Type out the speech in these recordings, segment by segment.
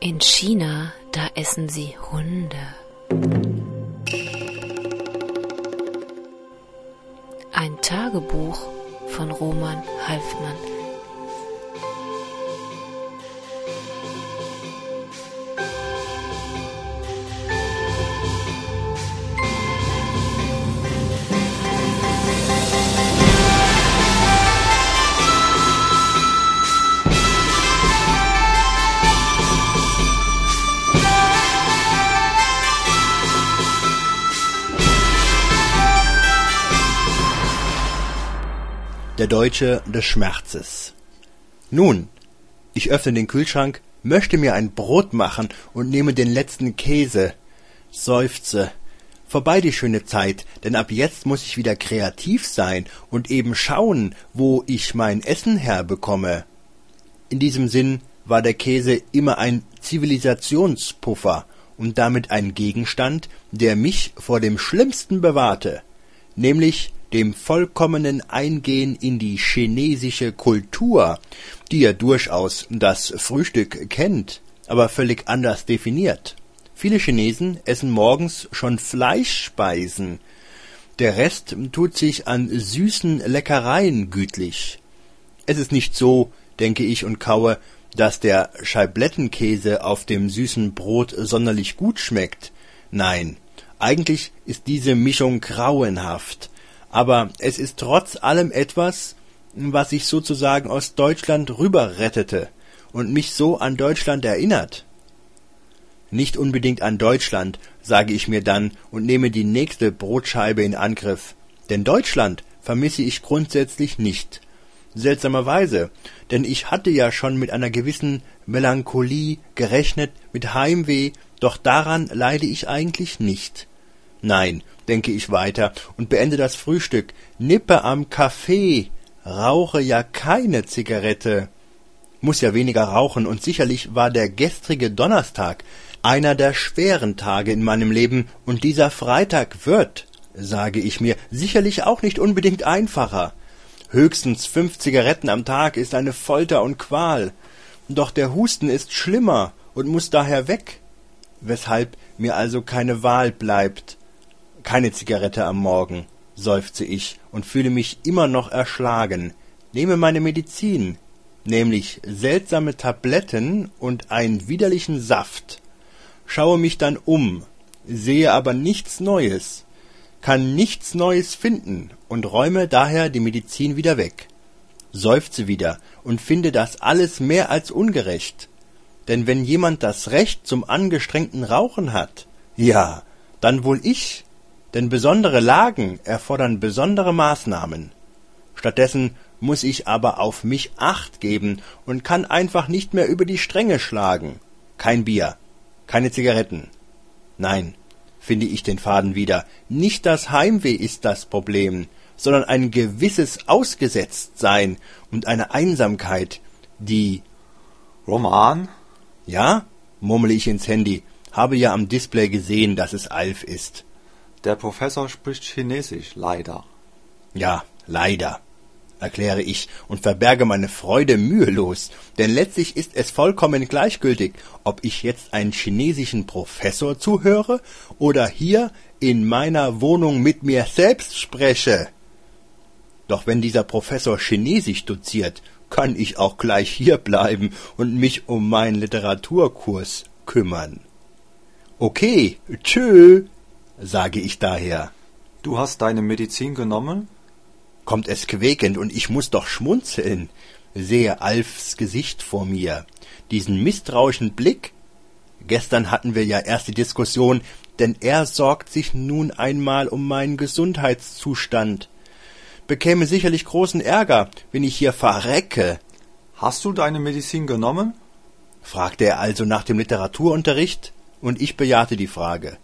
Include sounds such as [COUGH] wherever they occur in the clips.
In China, da essen sie Hunde. Ein Tagebuch von Roman Halfmann. Der Deutsche des Schmerzes. Nun, ich öffne den Kühlschrank, möchte mir ein Brot machen und nehme den letzten Käse. Seufze. Vorbei die schöne Zeit, denn ab jetzt muss ich wieder kreativ sein und eben schauen, wo ich mein Essen herbekomme. In diesem Sinn war der Käse immer ein Zivilisationspuffer und damit ein Gegenstand, der mich vor dem Schlimmsten bewahrte, nämlich dem vollkommenen Eingehen in die chinesische Kultur, die ja durchaus das Frühstück kennt, aber völlig anders definiert. Viele Chinesen essen morgens schon Fleischspeisen. Der Rest tut sich an süßen Leckereien gütlich. Es ist nicht so, denke ich und kaue, dass der Scheiblettenkäse auf dem süßen Brot sonderlich gut schmeckt. Nein, eigentlich ist diese Mischung grauenhaft aber es ist trotz allem etwas, was ich sozusagen aus Deutschland rüber rettete und mich so an Deutschland erinnert. Nicht unbedingt an Deutschland, sage ich mir dann und nehme die nächste Brotscheibe in Angriff. Denn Deutschland vermisse ich grundsätzlich nicht. Seltsamerweise, denn ich hatte ja schon mit einer gewissen Melancholie gerechnet, mit Heimweh, doch daran leide ich eigentlich nicht. Nein, denke ich weiter und beende das Frühstück, nippe am Kaffee, rauche ja keine Zigarette. Muss ja weniger rauchen und sicherlich war der gestrige Donnerstag einer der schweren Tage in meinem Leben und dieser Freitag wird, sage ich mir, sicherlich auch nicht unbedingt einfacher. Höchstens fünf Zigaretten am Tag ist eine Folter und Qual. Doch der Husten ist schlimmer und muss daher weg, weshalb mir also keine Wahl bleibt, keine Zigarette am Morgen, seufze ich und fühle mich immer noch erschlagen. Nehme meine Medizin, nämlich seltsame Tabletten und einen widerlichen Saft. Schaue mich dann um, sehe aber nichts Neues, kann nichts Neues finden und räume daher die Medizin wieder weg. Seufze wieder und finde das alles mehr als ungerecht. Denn wenn jemand das Recht zum angestrengten Rauchen hat, ja, dann wohl ich, denn besondere Lagen erfordern besondere Maßnahmen. Stattdessen muss ich aber auf mich Acht geben und kann einfach nicht mehr über die Stränge schlagen. Kein Bier, keine Zigaretten. Nein, finde ich den Faden wieder. Nicht das Heimweh ist das Problem, sondern ein gewisses Ausgesetztsein und eine Einsamkeit, die Roman? Ja? murmle ich ins Handy, habe ja am Display gesehen, dass es Alf ist. Der Professor spricht Chinesisch, leider. Ja, leider, erkläre ich und verberge meine Freude mühelos, denn letztlich ist es vollkommen gleichgültig, ob ich jetzt einen chinesischen Professor zuhöre oder hier in meiner Wohnung mit mir selbst spreche. Doch wenn dieser Professor Chinesisch doziert, kann ich auch gleich hier bleiben und mich um meinen Literaturkurs kümmern. Okay, tschö sage ich daher. Du hast deine Medizin genommen? Kommt es quäkend und ich muss doch schmunzeln, sehe Alfs Gesicht vor mir, diesen misstrauischen Blick. Gestern hatten wir ja erst die Diskussion, denn er sorgt sich nun einmal um meinen Gesundheitszustand. Bekäme sicherlich großen Ärger, wenn ich hier verrecke. Hast du deine Medizin genommen? fragte er also nach dem Literaturunterricht, und ich bejahte die Frage.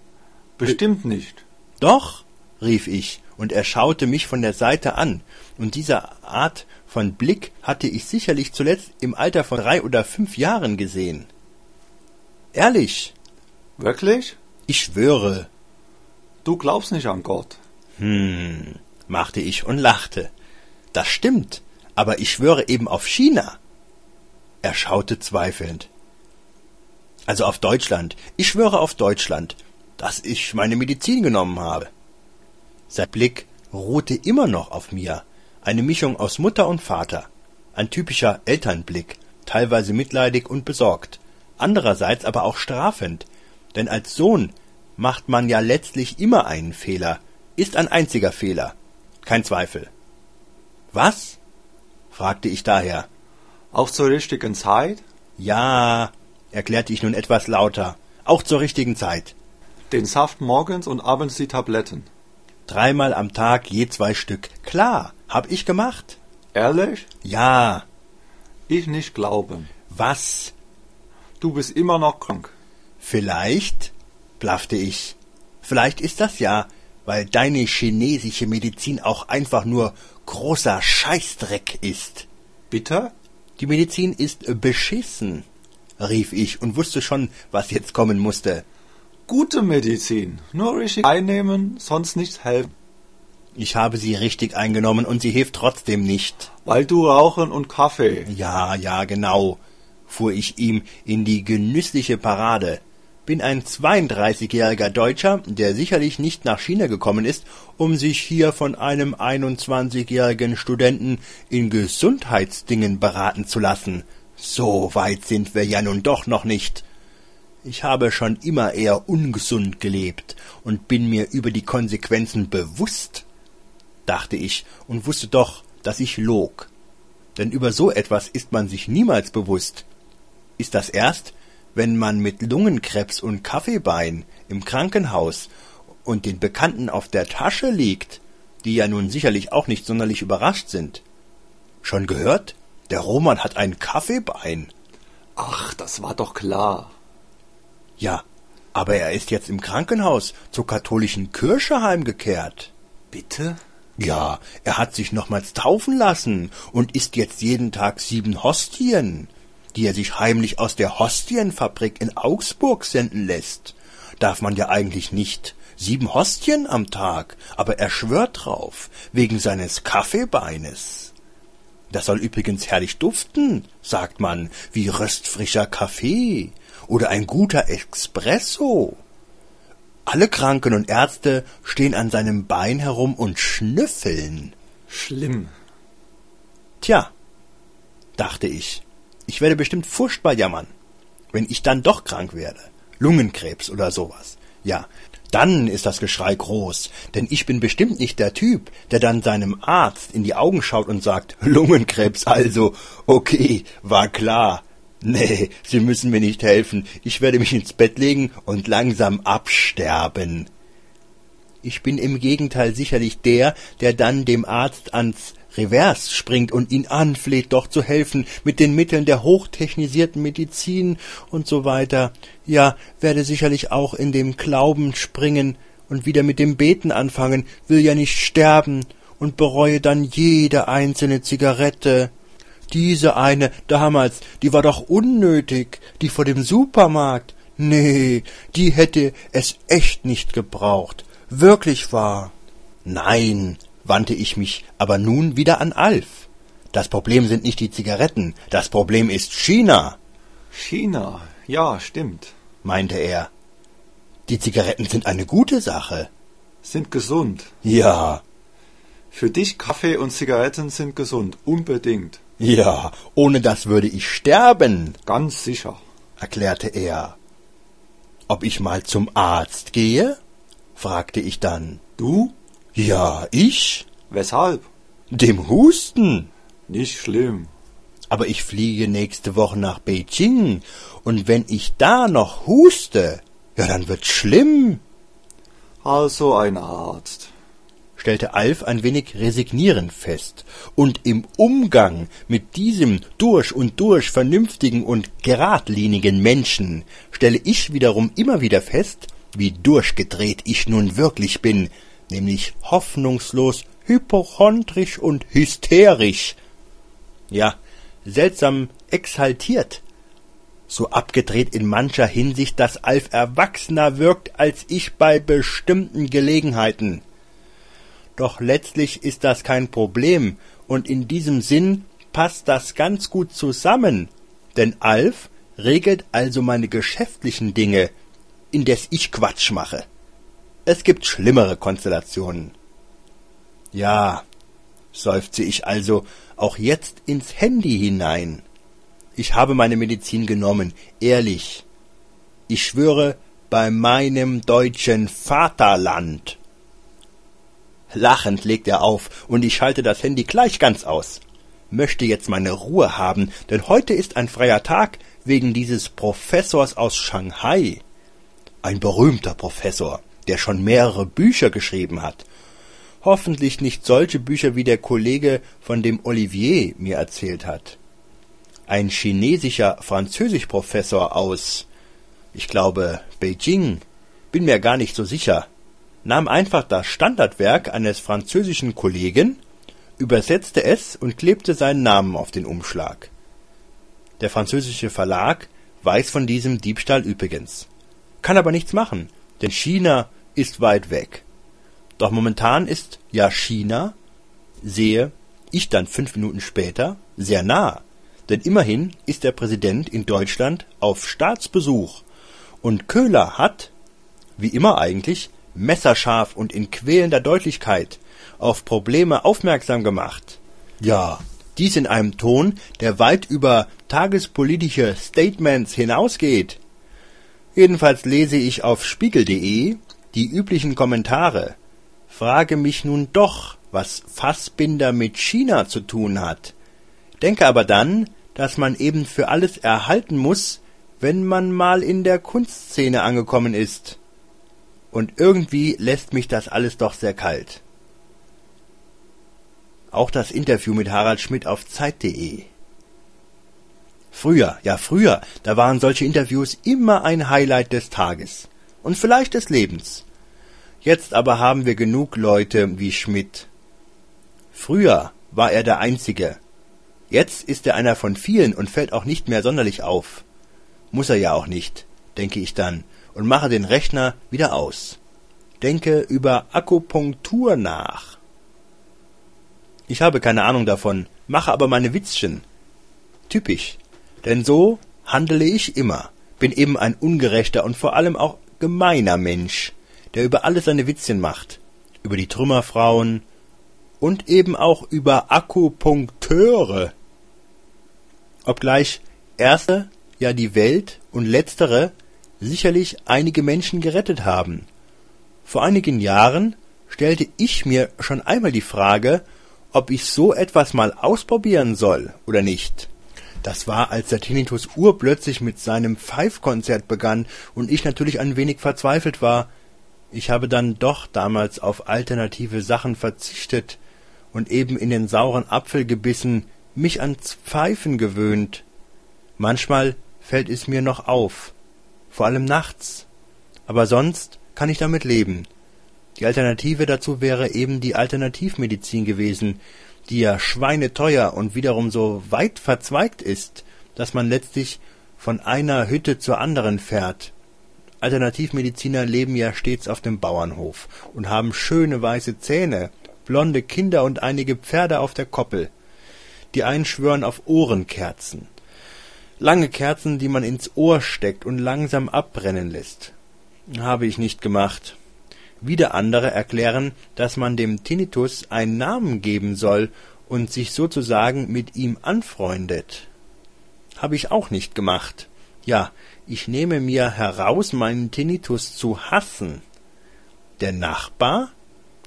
Bestimmt nicht. Doch, rief ich, und er schaute mich von der Seite an, und diese Art von Blick hatte ich sicherlich zuletzt im Alter von drei oder fünf Jahren gesehen. Ehrlich. Wirklich? Ich schwöre. Du glaubst nicht an Gott. Hm, machte ich und lachte. Das stimmt, aber ich schwöre eben auf China. Er schaute zweifelnd. Also auf Deutschland. Ich schwöre auf Deutschland, dass ich meine Medizin genommen habe. Sein Blick ruhte immer noch auf mir. Eine Mischung aus Mutter und Vater. Ein typischer Elternblick, teilweise mitleidig und besorgt, andererseits aber auch strafend, denn als Sohn macht man ja letztlich immer einen Fehler, ist ein einziger Fehler, kein Zweifel. Was? fragte ich daher. Auch zur richtigen Zeit? Ja, erklärte ich nun etwas lauter, auch zur richtigen Zeit. Den Saft morgens und abends die Tabletten. Dreimal am Tag je zwei Stück. Klar, hab ich gemacht. Ehrlich? Ja. Ich nicht glauben. Was? Du bist immer noch krank. Vielleicht, blaffte ich. Vielleicht ist das ja, weil deine chinesische Medizin auch einfach nur großer Scheißdreck ist. Bitte? Die Medizin ist beschissen, rief ich und wusste schon, was jetzt kommen musste. Gute Medizin. Nur richtig einnehmen, sonst nichts helfen. Ich habe sie richtig eingenommen und sie hilft trotzdem nicht. Weil du rauchen und Kaffee. Ja, ja, genau, fuhr ich ihm in die genüssliche Parade. Bin ein 32-jähriger Deutscher, der sicherlich nicht nach China gekommen ist, um sich hier von einem 21-jährigen Studenten in Gesundheitsdingen beraten zu lassen. So weit sind wir ja nun doch noch nicht. Ich habe schon immer eher ungesund gelebt und bin mir über die Konsequenzen bewusst, dachte ich und wusste doch, dass ich log. Denn über so etwas ist man sich niemals bewusst. Ist das erst, wenn man mit Lungenkrebs und Kaffeebein im Krankenhaus und den Bekannten auf der Tasche liegt, die ja nun sicherlich auch nicht sonderlich überrascht sind. Schon gehört? Der Roman hat ein Kaffeebein. Ach, das war doch klar. Ja, aber er ist jetzt im Krankenhaus zur katholischen Kirche heimgekehrt. Bitte? Ja, er hat sich nochmals taufen lassen und isst jetzt jeden Tag sieben Hostien, die er sich heimlich aus der Hostienfabrik in Augsburg senden lässt. Darf man ja eigentlich nicht. Sieben Hostien am Tag, aber er schwört drauf, wegen seines Kaffeebeines. Das soll übrigens herrlich duften, sagt man, wie röstfrischer Kaffee oder ein guter Espresso. Alle Kranken und Ärzte stehen an seinem Bein herum und schnüffeln. Schlimm. Tja, dachte ich, ich werde bestimmt furchtbar jammern, wenn ich dann doch krank werde. Lungenkrebs oder sowas. Ja, dann ist das Geschrei groß, denn ich bin bestimmt nicht der Typ, der dann seinem Arzt in die Augen schaut und sagt, [LAUGHS] Lungenkrebs also, okay, war klar. Nee, Sie müssen mir nicht helfen, ich werde mich ins Bett legen und langsam absterben. Ich bin im Gegenteil sicherlich der, der dann dem Arzt ans Revers springt und ihn anfleht, doch zu helfen mit den Mitteln der hochtechnisierten Medizin und so weiter. Ja, werde sicherlich auch in dem Glauben springen und wieder mit dem Beten anfangen, will ja nicht sterben und bereue dann jede einzelne Zigarette. Diese eine damals, die war doch unnötig, die vor dem Supermarkt. Nee, die hätte es echt nicht gebraucht. Wirklich wahr. Nein, wandte ich mich aber nun wieder an Alf. Das Problem sind nicht die Zigaretten, das Problem ist China. China, ja, stimmt. meinte er. Die Zigaretten sind eine gute Sache. Sind gesund. Ja, Für dich Kaffee und Zigaretten sind gesund, unbedingt. Ja, ohne das würde ich sterben, Ganz sicher. erklärte er. Ob ich mal zum Arzt gehe? fragte ich dann. Du? Ja, ich? Weshalb? Dem Husten. Nicht schlimm. Aber ich fliege nächste Woche nach Beijing, und wenn ich da noch huste, ja, dann wird's schlimm, Also ein Arzt. Stellte Alf ein wenig resignierend fest. Und im Umgang mit diesem durch und durch vernünftigen und geradlinigen Menschen stelle ich wiederum immer wieder fest, wie durchgedreht ich nun wirklich bin, nämlich hoffnungslos, hypochondrisch und hysterisch. Ja, seltsam exaltiert. So abgedreht in mancher Hinsicht, dass Alf erwachsener wirkt als ich bei bestimmten Gelegenheiten. Doch letztlich ist das kein Problem, und in diesem Sinn passt das ganz gut zusammen, denn Alf regelt also meine geschäftlichen Dinge, indes ich Quatsch mache. Es gibt schlimmere Konstellationen. Ja, seufze ich also auch jetzt ins Handy hinein. Ich habe meine Medizin genommen, ehrlich. Ich schwöre bei meinem deutschen Vaterland. Lachend legt er auf, und ich schalte das Handy gleich ganz aus. Möchte jetzt meine Ruhe haben, denn heute ist ein freier Tag wegen dieses Professors aus Shanghai. Ein berühmter Professor, der schon mehrere Bücher geschrieben hat. Hoffentlich nicht solche Bücher wie der Kollege, von dem Olivier mir erzählt hat. Ein chinesischer Französischprofessor aus, ich glaube, Beijing, bin mir gar nicht so sicher, nahm einfach das Standardwerk eines französischen Kollegen, übersetzte es und klebte seinen Namen auf den Umschlag. Der französische Verlag weiß von diesem Diebstahl übrigens, kann aber nichts machen, denn China ist weit weg. Doch momentan ist ja China, sehe ich dann fünf Minuten später, sehr nah. Denn immerhin ist der Präsident in Deutschland auf Staatsbesuch. Und Köhler hat, wie immer eigentlich, messerscharf und in quälender Deutlichkeit auf Probleme aufmerksam gemacht. Ja, dies in einem Ton, der weit über tagespolitische Statements hinausgeht. Jedenfalls lese ich auf spiegel.de die üblichen Kommentare, frage mich nun doch, was Fassbinder mit China zu tun hat. Denke aber dann, dass man eben für alles erhalten muss, wenn man mal in der Kunstszene angekommen ist. Und irgendwie lässt mich das alles doch sehr kalt. Auch das Interview mit Harald Schmidt auf Zeit.de. Früher, ja früher, da waren solche Interviews immer ein Highlight des Tages und vielleicht des Lebens. Jetzt aber haben wir genug Leute wie Schmidt. Früher war er der Einzige. Jetzt ist er einer von vielen und fällt auch nicht mehr sonderlich auf. Muss er ja auch nicht, denke ich dann und mache den Rechner wieder aus. Denke über Akupunktur nach. Ich habe keine Ahnung davon, mache aber meine Witzchen. Typisch. Denn so handele ich immer, bin eben ein ungerechter und vor allem auch gemeiner Mensch der über alles seine Witzchen macht. Über die Trümmerfrauen und eben auch über Akupunkteure. Obgleich erste ja die Welt und letztere sicherlich einige Menschen gerettet haben. Vor einigen Jahren stellte ich mir schon einmal die Frage, ob ich so etwas mal ausprobieren soll oder nicht. Das war, als der Tinnitus urplötzlich mit seinem Pfeifkonzert begann und ich natürlich ein wenig verzweifelt war, ich habe dann doch damals auf alternative Sachen verzichtet und eben in den sauren Apfel gebissen, mich ans Pfeifen gewöhnt. Manchmal fällt es mir noch auf, vor allem nachts. Aber sonst kann ich damit leben. Die Alternative dazu wäre eben die Alternativmedizin gewesen, die ja schweineteuer und wiederum so weit verzweigt ist, dass man letztlich von einer Hütte zur anderen fährt, Alternativmediziner leben ja stets auf dem Bauernhof und haben schöne weiße Zähne, blonde Kinder und einige Pferde auf der Koppel. Die einen schwören auf Ohrenkerzen. Lange Kerzen, die man ins Ohr steckt und langsam abbrennen lässt. Habe ich nicht gemacht. Wieder andere erklären, dass man dem Tinnitus einen Namen geben soll und sich sozusagen mit ihm anfreundet. Habe ich auch nicht gemacht. Ja, ich nehme mir heraus, meinen Tinnitus zu hassen. Der Nachbar?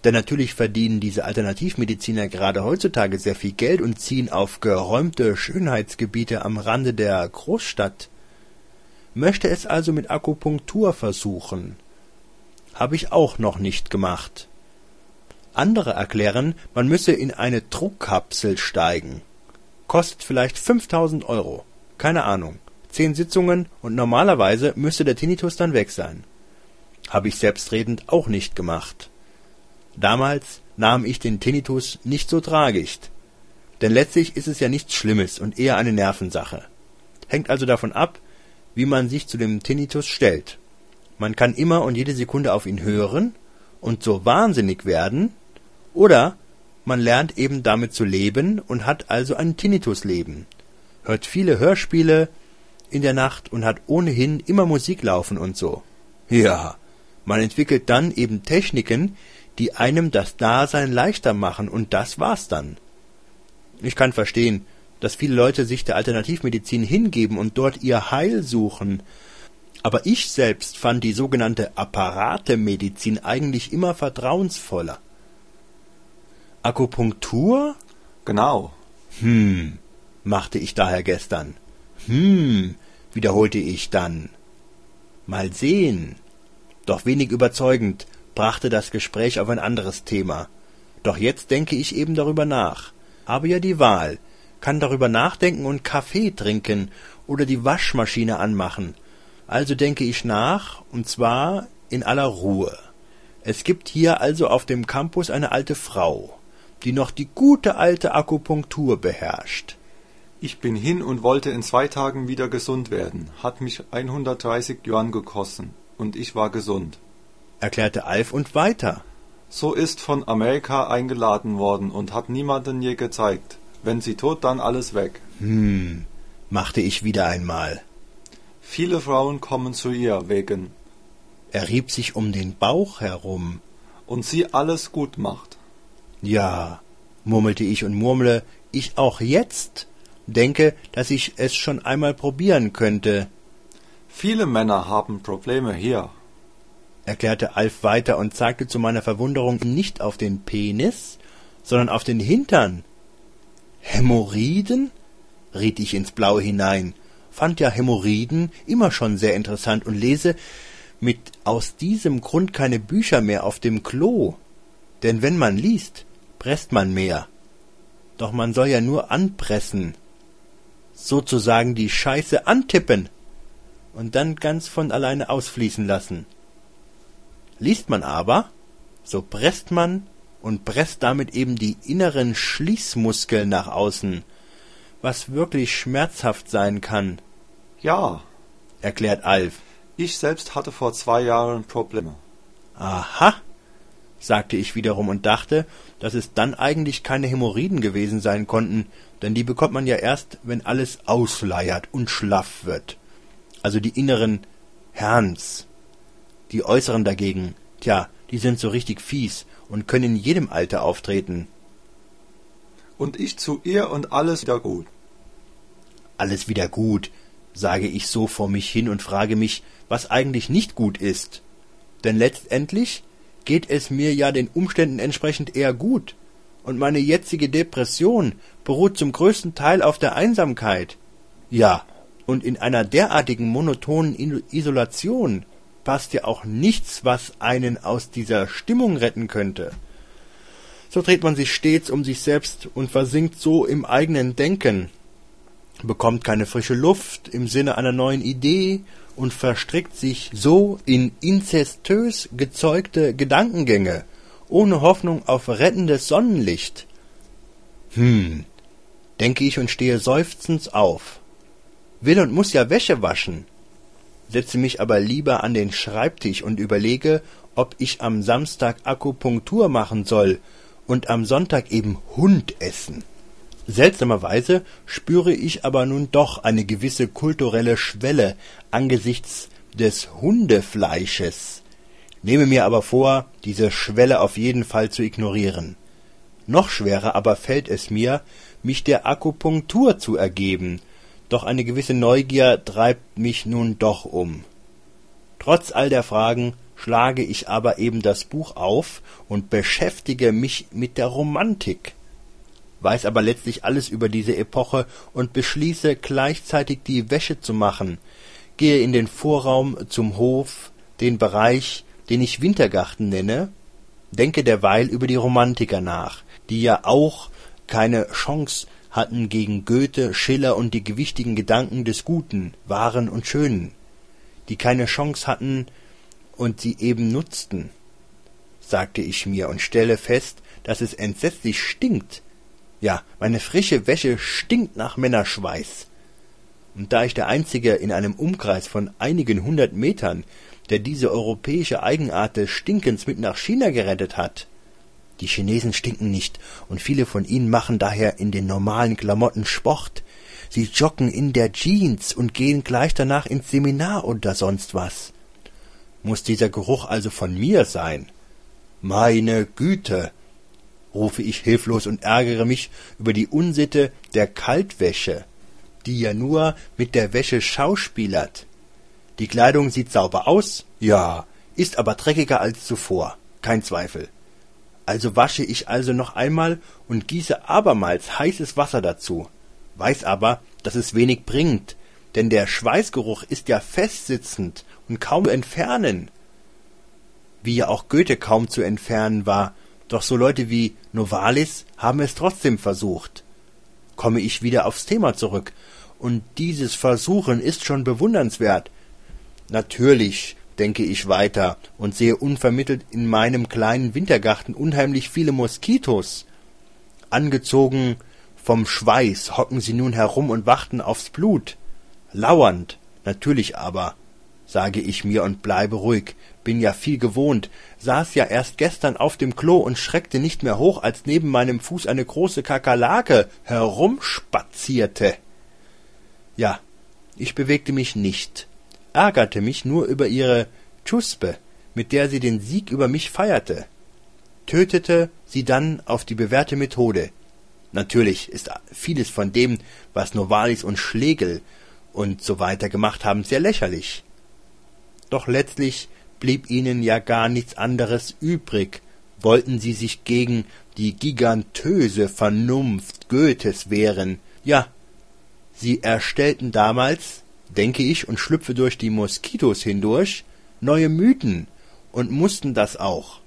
Denn natürlich verdienen diese Alternativmediziner gerade heutzutage sehr viel Geld und ziehen auf geräumte Schönheitsgebiete am Rande der Großstadt. Möchte es also mit Akupunktur versuchen. Habe ich auch noch nicht gemacht. Andere erklären, man müsse in eine Druckkapsel steigen. Kostet vielleicht 5000 Euro. Keine Ahnung zehn Sitzungen und normalerweise müsste der Tinnitus dann weg sein. Habe ich selbstredend auch nicht gemacht. Damals nahm ich den Tinnitus nicht so tragisch. Denn letztlich ist es ja nichts Schlimmes und eher eine Nervensache. Hängt also davon ab, wie man sich zu dem Tinnitus stellt. Man kann immer und jede Sekunde auf ihn hören und so wahnsinnig werden, oder Man lernt eben damit zu leben und hat also ein Tinnitusleben. Hört viele Hörspiele in der Nacht und hat ohnehin immer Musik laufen und so. Ja, man entwickelt dann eben Techniken, die einem das Dasein leichter machen, und das war's dann. Ich kann verstehen, dass viele Leute sich der Alternativmedizin hingeben und dort ihr Heil suchen, aber ich selbst fand die sogenannte Apparatemedizin eigentlich immer vertrauensvoller. Akupunktur? Genau. Hm, machte ich daher gestern. Hm, wiederholte ich dann. Mal sehen. Doch wenig überzeugend brachte das Gespräch auf ein anderes Thema. Doch jetzt denke ich eben darüber nach. Habe ja die Wahl, kann darüber nachdenken und Kaffee trinken oder die Waschmaschine anmachen also denke ich nach, und zwar in aller Ruhe. Es gibt hier also auf dem Campus eine alte Frau, die noch die gute alte Akupunktur beherrscht. Ich bin hin und wollte in zwei Tagen wieder gesund werden. Hat mich 130 Yuan gekostet und ich war gesund. Erklärte Alf und weiter. So ist von Amerika eingeladen worden und hat niemanden je gezeigt. Wenn sie tot, dann alles weg. Hm, machte ich wieder einmal. Viele Frauen kommen zu ihr wegen. Er rieb sich um den Bauch herum. Und sie alles gut macht. Ja, murmelte ich und murmle, ich auch jetzt denke, dass ich es schon einmal probieren könnte. Viele Männer haben Probleme hier, erklärte Alf weiter und zeigte zu meiner Verwunderung nicht auf den Penis, sondern auf den Hintern. Hämorrhoiden? riet ich ins Blaue hinein fand ja Hämorrhoiden immer schon sehr interessant und lese mit aus diesem Grund keine Bücher mehr auf dem Klo. Denn wenn man liest, presst man mehr. Doch man soll ja nur anpressen. Sozusagen die Scheiße antippen und dann ganz von alleine ausfließen lassen. Liest man aber, so presst man und presst damit eben die inneren Schließmuskeln nach außen was wirklich schmerzhaft sein kann. Ja, erklärt Alf. Ich selbst hatte vor zwei Jahren Probleme. Aha, sagte ich wiederum und dachte, dass es dann eigentlich keine Hämorrhoiden gewesen sein konnten, denn die bekommt man ja erst, wenn alles ausleiert und schlaff wird. Also die inneren Herns. Die äußeren dagegen, tja, die sind so richtig fies und können in jedem Alter auftreten und ich zu ihr und alles wieder gut. Alles wieder gut, sage ich so vor mich hin und frage mich, was eigentlich nicht gut ist. Denn letztendlich geht es mir ja den Umständen entsprechend eher gut, und meine jetzige Depression beruht zum größten Teil auf der Einsamkeit. Ja, und in einer derartigen monotonen Isolation passt ja auch nichts, was einen aus dieser Stimmung retten könnte so dreht man sich stets um sich selbst und versinkt so im eigenen Denken, bekommt keine frische Luft im Sinne einer neuen Idee und verstrickt sich so in inzestös gezeugte Gedankengänge, ohne Hoffnung auf rettendes Sonnenlicht. Hm, denke ich und stehe seufzend auf. Will und muss ja Wäsche waschen, setze mich aber lieber an den Schreibtisch und überlege, ob ich am Samstag Akupunktur machen soll und am Sonntag eben Hund essen. Seltsamerweise spüre ich aber nun doch eine gewisse kulturelle Schwelle angesichts des Hundefleisches, nehme mir aber vor, diese Schwelle auf jeden Fall zu ignorieren. Noch schwerer aber fällt es mir, mich der Akupunktur zu ergeben, doch eine gewisse Neugier treibt mich nun doch um. Trotz all der Fragen schlage ich aber eben das Buch auf und beschäftige mich mit der Romantik, weiß aber letztlich alles über diese Epoche und beschließe gleichzeitig die Wäsche zu machen, gehe in den Vorraum zum Hof, den Bereich, den ich Wintergarten nenne, denke derweil über die Romantiker nach, die ja auch keine Chance hatten gegen Goethe, Schiller und die gewichtigen Gedanken des Guten, Wahren und Schönen, die keine Chance hatten und sie eben nutzten, sagte ich mir und stelle fest, dass es entsetzlich stinkt. Ja, meine frische Wäsche stinkt nach Männerschweiß. Und da ich der Einzige in einem Umkreis von einigen hundert Metern, der diese europäische Eigenart des Stinkens mit nach China gerettet hat, Die Chinesen stinken nicht, und viele von ihnen machen daher in den normalen Klamotten Sport. Sie joggen in der Jeans und gehen gleich danach ins Seminar oder sonst was. Muß dieser Geruch also von mir sein? Meine Güte! rufe ich hilflos und ärgere mich über die Unsitte der Kaltwäsche, die ja nur mit der Wäsche schauspielert. Die Kleidung sieht sauber aus, ja, ist aber dreckiger als zuvor, kein Zweifel. Also wasche ich also noch einmal und gieße abermals heißes Wasser dazu, weiß aber, dass es wenig bringt, denn der Schweißgeruch ist ja festsitzend und kaum zu entfernen. Wie ja auch Goethe kaum zu entfernen war, doch so Leute wie Novalis haben es trotzdem versucht. Komme ich wieder aufs Thema zurück, und dieses Versuchen ist schon bewundernswert. Natürlich denke ich weiter und sehe unvermittelt in meinem kleinen Wintergarten unheimlich viele Moskitos. Angezogen vom Schweiß hocken sie nun herum und warten aufs Blut. Lauernd, natürlich aber, sage ich mir und bleibe ruhig, bin ja viel gewohnt, saß ja erst gestern auf dem Klo und schreckte nicht mehr hoch, als neben meinem Fuß eine große Kakerlake herumspazierte. Ja, ich bewegte mich nicht, ärgerte mich nur über ihre Tschuspe, mit der sie den Sieg über mich feierte, tötete sie dann auf die bewährte Methode. Natürlich ist vieles von dem, was Novalis und Schlegel und so weiter gemacht haben, sehr lächerlich. Doch letztlich blieb ihnen ja gar nichts anderes übrig, wollten sie sich gegen die gigantöse Vernunft Goethes wehren. Ja, sie erstellten damals, denke ich, und schlüpfe durch die Moskitos hindurch, neue Mythen und mussten das auch.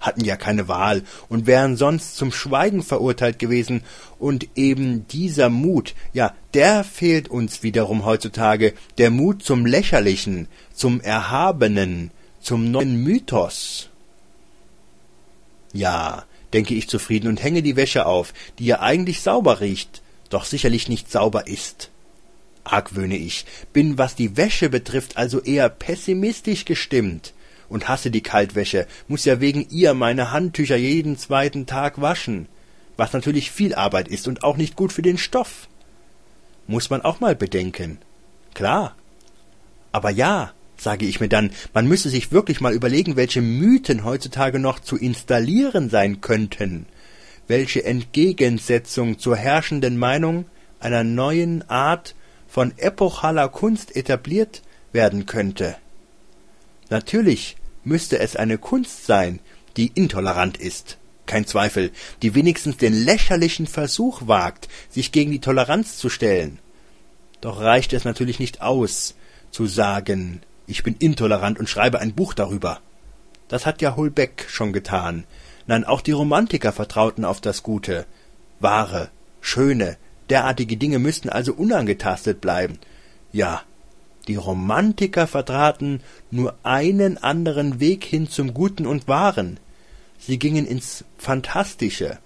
Hatten ja keine Wahl und wären sonst zum Schweigen verurteilt gewesen, und eben dieser Mut, ja, der fehlt uns wiederum heutzutage, der Mut zum Lächerlichen, zum Erhabenen, zum neuen Mythos. Ja, denke ich zufrieden und hänge die Wäsche auf, die ja eigentlich sauber riecht, doch sicherlich nicht sauber ist argwöhne ich, bin, was die Wäsche betrifft, also eher pessimistisch gestimmt und hasse die Kaltwäsche, muss ja wegen ihr meine Handtücher jeden zweiten Tag waschen, was natürlich viel Arbeit ist und auch nicht gut für den Stoff. Muß man auch mal bedenken. Klar. Aber ja, sage ich mir dann, man müsse sich wirklich mal überlegen, welche Mythen heutzutage noch zu installieren sein könnten, welche Entgegensetzung zur herrschenden Meinung einer neuen Art von epochaler Kunst etabliert werden könnte. Natürlich müsste es eine Kunst sein, die intolerant ist, kein Zweifel, die wenigstens den lächerlichen Versuch wagt, sich gegen die Toleranz zu stellen. Doch reicht es natürlich nicht aus, zu sagen, ich bin intolerant und schreibe ein Buch darüber. Das hat ja Holbeck schon getan. Nein, auch die Romantiker vertrauten auf das Gute, wahre, schöne, Derartige Dinge müssten also unangetastet bleiben. Ja, die Romantiker vertraten nur einen anderen Weg hin zum Guten und Wahren. Sie gingen ins Fantastische.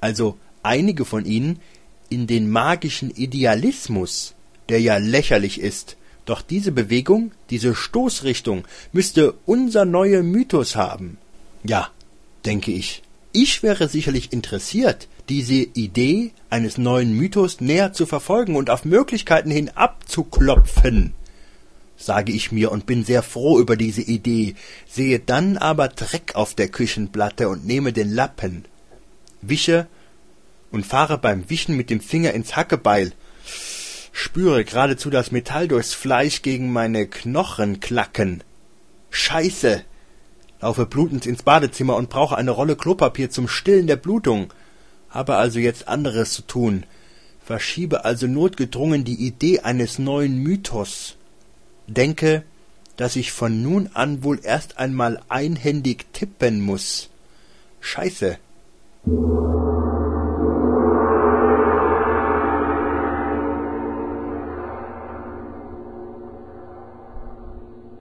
Also einige von ihnen in den magischen Idealismus, der ja lächerlich ist. Doch diese Bewegung, diese Stoßrichtung müsste unser neuer Mythos haben. Ja, denke ich. Ich wäre sicherlich interessiert, diese Idee eines neuen Mythos näher zu verfolgen und auf Möglichkeiten hin abzuklopfen, sage ich mir und bin sehr froh über diese Idee, sehe dann aber Dreck auf der Küchenplatte und nehme den Lappen, wische und fahre beim Wischen mit dem Finger ins Hackebeil, spüre geradezu das Metall durchs Fleisch gegen meine Knochen klacken. Scheiße! Laufe blutend ins Badezimmer und brauche eine Rolle Klopapier zum Stillen der Blutung habe also jetzt anderes zu tun, verschiebe also notgedrungen die Idee eines neuen Mythos, denke, dass ich von nun an wohl erst einmal einhändig tippen muss. Scheiße.